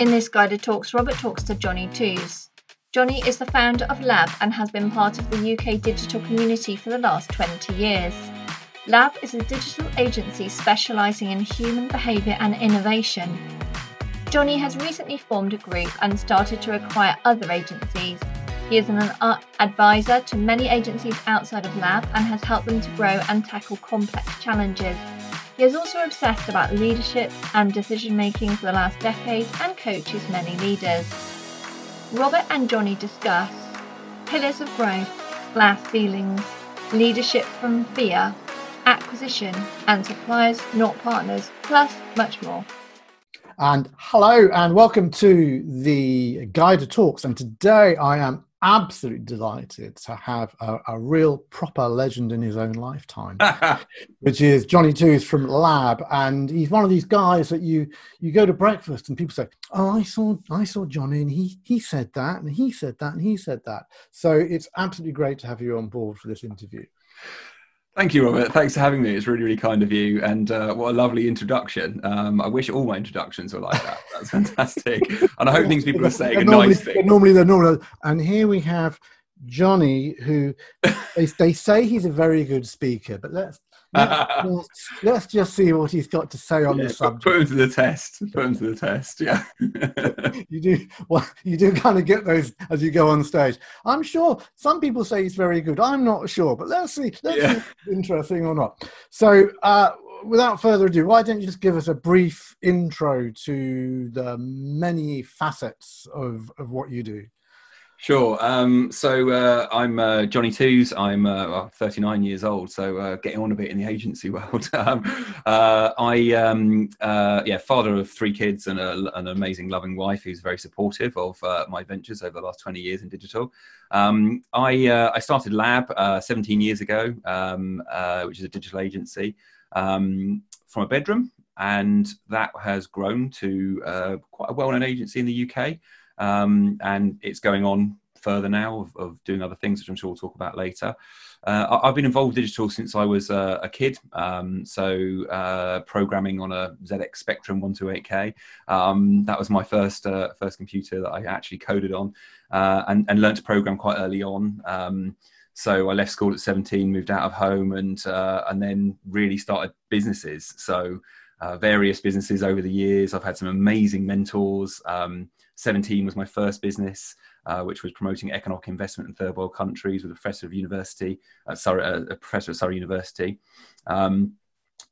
In this guided talks, Robert talks to Johnny Tooze. Johnny is the founder of Lab and has been part of the UK digital community for the last 20 years. Lab is a digital agency specialising in human behaviour and innovation. Johnny has recently formed a group and started to acquire other agencies. He is an advisor to many agencies outside of Lab and has helped them to grow and tackle complex challenges. He is also obsessed about leadership and decision making for the last decade and coaches many leaders. Robert and Johnny discuss pillars of growth, glass ceilings, leadership from fear, acquisition, and suppliers, not partners, plus much more. And hello, and welcome to the Guided Talks. And today I am absolutely delighted to have a, a, real proper legend in his own lifetime, which is Johnny Tooze from Lab, and he's one of these guys that you you go to breakfast and people say, "Oh, I saw I saw Johnny, and he he said that, and he said that, and he said that." So it's absolutely great to have you on board for this interview. Thank you, Robert. Thanks for having me. It's really, really kind of you. And uh, what a lovely introduction. Um, I wish all my introductions were like that. That's fantastic. and I hope things people are saying are normally, nice things. Normally, they're normal. And here we have Johnny, who they, they say he's a very good speaker, but let's let's, let's, just see what he's got to say on yeah, the subject. Put him to the test. Put him to the test. Yeah. you do well. You do kind of get those as you go on stage. I'm sure some people say he's very good. I'm not sure, but let's see. Let's yeah. see interesting or not. So, uh, without further ado, why don't you just give us a brief intro to the many facets of of what you do? Sure. Um, so uh, I'm uh, Johnny Tooze. I'm uh, 39 years old, so uh, getting on a bit in the agency world. um, uh, I, um, uh, yeah, father of three kids and a, an amazing, loving wife who's very supportive of my ventures over the last 20 years in digital. Um, I I started Lab 17 years ago, um, which is a digital agency, um, from a bedroom, and that has grown to quite a well-known agency in the UK um, and it's going on further now of, of, doing other things, which I'm sure we'll talk about later. Uh, I've been involved in digital since I was uh, a kid, um, so uh, programming on a ZX Spectrum 128K. Um, that was my first uh, first computer that I actually coded on, uh, and, and learned to program quite early on. Um, so I left school at 17, moved out of home, and uh, and then really started businesses. So various businesses over the years. I've had some amazing mentors. Um, 17 was my first business, uh, which was promoting economic investment in third world countries with a professor of university, uh, Surrey, uh, a professor at Surrey University. Um,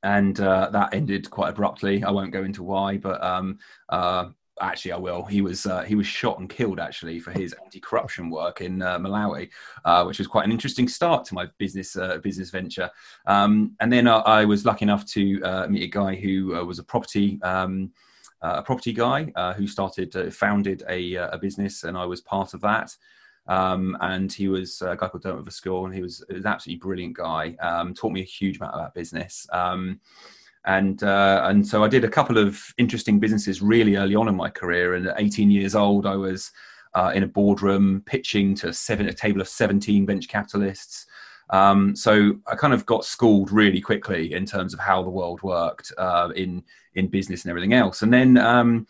and uh, that ended quite abruptly. I won't go into why, but um, uh, actually I will. He was uh, he was shot and killed actually for his anti-corruption work in uh, Malawi, uh, which was quite an interesting start to my business business venture. Um, and then I was lucky enough to meet a guy who was a property. Um, uh, a property guy uh, who started, uh, founded a, a, business, and I was part of that. Um, and he was a guy called Dermot Vascour, and he was, was, an absolutely brilliant guy. Um, taught me a huge amount about business. Um, and uh, and so I did a couple of interesting businesses really early on in my career. And at 18 years old, I was uh, in a boardroom pitching to seven, a table of 17 venture capitalists. Um, so I kind of got schooled really quickly in terms of how the world worked uh, in in business and everything else. And then um,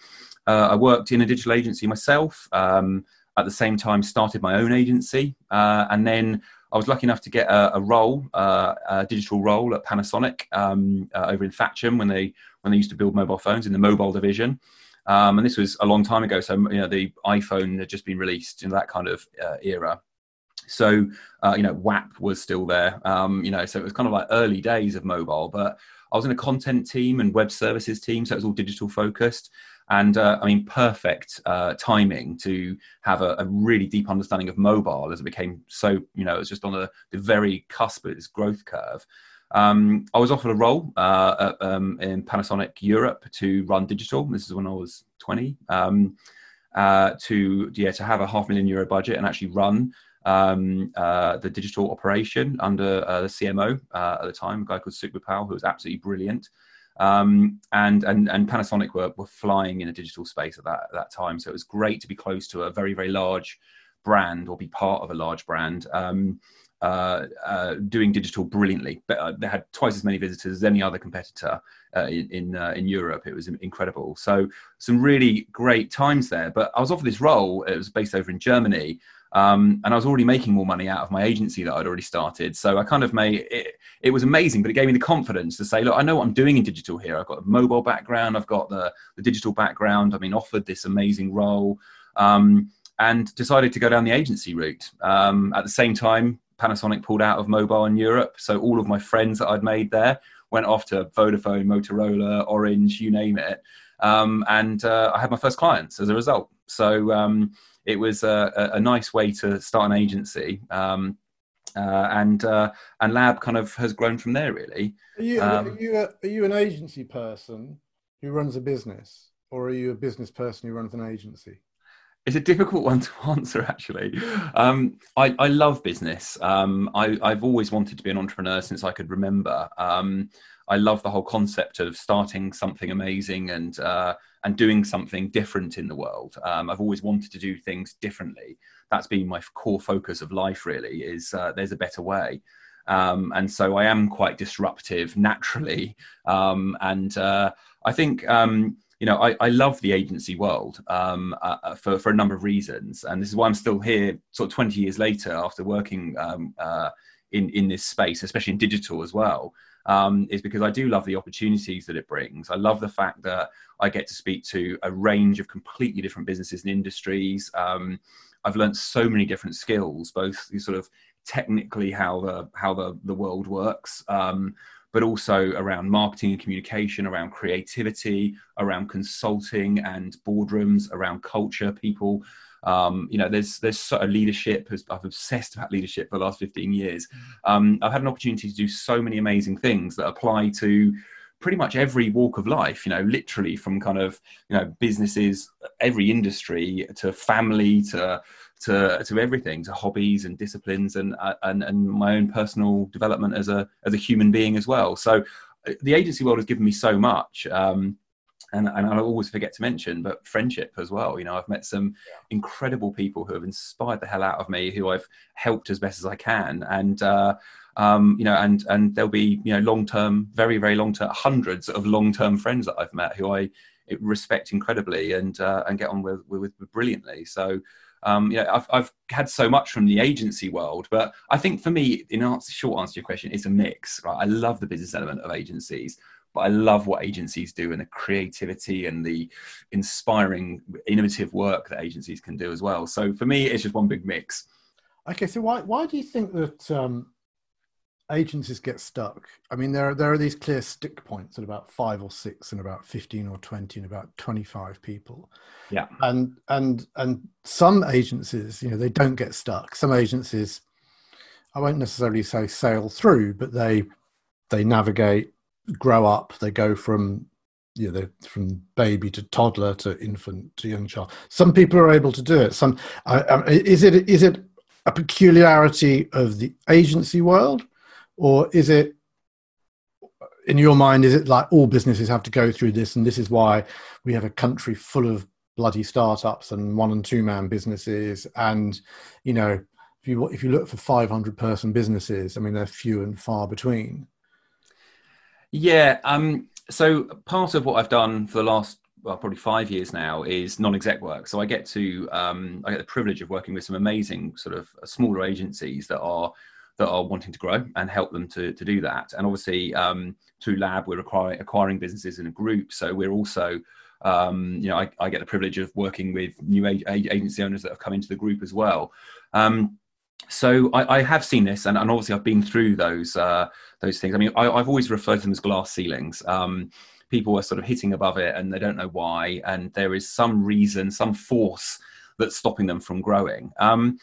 uh, I worked in a digital agency myself. Um, at the same time, started my own agency, uh, and then I was lucky enough to get a, a role, uh, a digital role at Panasonic um, uh, over in Thatcham when they when they used to build mobile phones in the mobile division. Um, and this was a long time ago, so you know the iPhone had just been released in that kind of uh, era. So, uh, you know, WAP was still there. Um, you know, so it was kind of like early days of mobile, but I was in a content team and web services team, so it was all digital focused. And uh, I mean, perfect uh, timing to have a, a, really deep understanding of mobile as it became so, you know, it was just on the, very cusp of its growth curve. Um, I was offered a role uh, at, um, in Panasonic Europe to run digital. This is when I was 20. Um, uh, to yeah, to have a half million euro budget and actually run um, uh, the digital operation under uh, the CMO at the time, a guy called Super Powell, who was absolutely brilliant. Um, and, and, and Panasonic were, were flying in a digital space at that, at that time. So it was great to be close to a very, very large brand or be part of a large brand. Um, uh, uh, doing digital brilliantly. But uh, they had twice as many visitors as any other competitor uh, in in, uh, in, Europe. It was incredible. So some really great times there. But I was offered this role. It was based over in Germany. Um, and I was already making more money out of my agency that I'd already started. So I kind of made it, it was amazing, but it gave me the confidence to say, look, I know what I'm doing in digital here. I've got a mobile background, I've got the, the digital background. I've been offered this amazing role um, and decided to go down the agency route. Um, at the same time, Panasonic pulled out of mobile in Europe. So all of my friends that I'd made there went off to Vodafone, Motorola, Orange, you name it. Um, and uh, I had my first clients as a result. So um, it was a, a, nice way to start an agency. Um, uh, and uh, and Lab kind of has grown from there, really. Are you, are, um, you a, are you an agency person who runs a business, or are you a business person who runs an agency? It's a difficult one to answer, actually. Um, I, I, love business. Um, I, have always wanted to be an entrepreneur since I could remember. Um, I love the whole concept of starting something amazing and uh, and doing something different in the world. Um, I've always wanted to do things differently. That's been my core focus of life. Really, is uh, there's a better way. Um, and so I am quite disruptive naturally, um, and uh, I think um, you know, I, I love the agency world um, uh, uh, for, for a number of reasons. And this is why I'm still here sort of 20 years later after working um, uh, in, in this space, especially in digital as well, um, is because I do love the opportunities that it brings. I love the fact that I get to speak to a range of completely different businesses and industries. Um, I've learned so many different skills, both sort of technically how the how the, the world works, um, but also around marketing and communication, around creativity, around consulting and boardrooms, around culture, people. Um, you know, there's there's sort of leadership. I've obsessed about leadership for the last 15 years. Um, I've had an opportunity to do so many amazing things that apply to pretty much every walk of life. You know, literally from kind of you know businesses, every industry to family to to to everything, to hobbies and disciplines, and uh, and and my own personal development as a as a human being as well. So, uh, the agency world has given me so much. Um, and, and I always forget to mention, but friendship as well. You know, I've met some yeah. incredible people who have inspired the hell out of me, who I've helped as best as I can, and uh, um, you know, and and there'll be you know long term, very very long term, hundreds of long term friends that I've met who I respect incredibly and uh, and get on with, with, with brilliantly. So um, you know, I've, I've had so much from the agency world, but I think for me, in answer, short answer to your question, it's a mix, right? I love the business element of agencies, but I love what agencies do and the creativity and the inspiring, innovative work that agencies can do as well. So for me, it's just one big mix. Okay, so why why do you think that um, agencies get stuck. I mean, there are, there are these clear stick points at about five or six and about 15 or 20 and about 25 people. Yeah. And, and, and some agencies, you know, they don't get stuck. Some agencies, I won't necessarily say sail through, but they, they navigate, grow up, they go from, you know, from baby to toddler to infant to young child. Some people are able to do it. Some, uh, is it, is it a peculiarity of the agency world or is it in your mind is it like all businesses have to go through this and this is why we have a country full of bloody startups and one and two man businesses and you know if you if you look for 500 person businesses i mean they're few and far between yeah um so part of what i've done for the last well, probably five years now is non-exec work. So I get to um, I get the privilege of working with some amazing sort of smaller agencies that are that are wanting to grow and help them to, to do that. And obviously, um, through Lab, we're acquiring, acquiring businesses in a group. So we're also, um, you know, I, I, get the privilege of working with new ag- agency owners that have come into the group as well. Um, so I, I, have seen this, and, and, obviously I've been through those uh, those things. I mean, I, have always referred to them as glass ceilings. Um, people are sort of hitting above it, and they don't know why, and there is some reason, some force that's stopping them from growing. Um,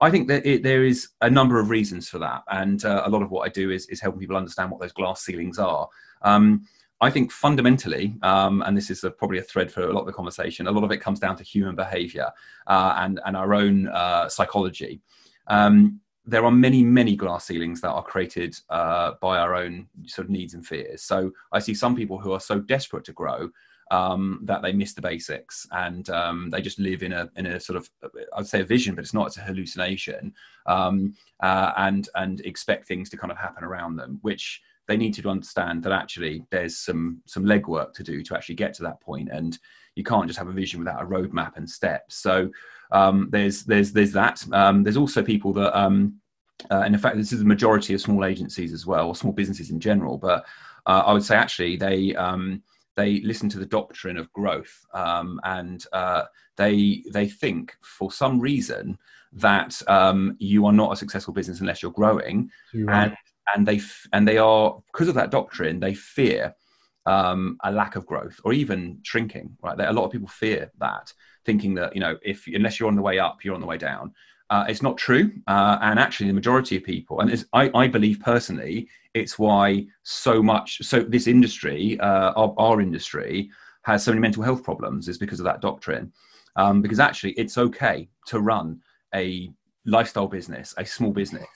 I think that it, there is a number of reasons for that, and uh, a lot of what I do is, is helping people understand what those glass ceilings are. Um, I think fundamentally, um, and this is a, probably a thread for a lot of the conversation, a lot of it comes down to human behavior uh, and, and our own uh, psychology. Um, there are many, many glass ceilings that are created uh, by our own sort of needs and fears. So I see some people who are so desperate to grow um, that they miss the basics and um, they just live in a in a sort of I'd say a vision, but it's not. It's a hallucination, um, uh, and and expect things to kind of happen around them, which they need to understand that actually there's some some legwork to do to actually get to that point, and you can't just have a vision without a roadmap and steps. So um, there's there's there's that. Um, there's also people that. Um, uh, and in fact, this is the majority of small agencies as well, or small businesses in general. But uh, I would say actually they um, they listen to the doctrine of growth um, and uh, they they think for some reason that um, you are not a successful business unless you're growing right. and and they and they are because of that doctrine they fear um, a lack of growth or even shrinking right a lot of people fear that thinking that you know if unless you're on the way up you're on the way down uh, it's not true. Uh, and actually, the majority of people, and I, I, believe personally, it's why so much, so this industry, uh, our, our, industry, has so many mental health problems is because of that doctrine. Um, because actually, it's okay to run a lifestyle business, a small business,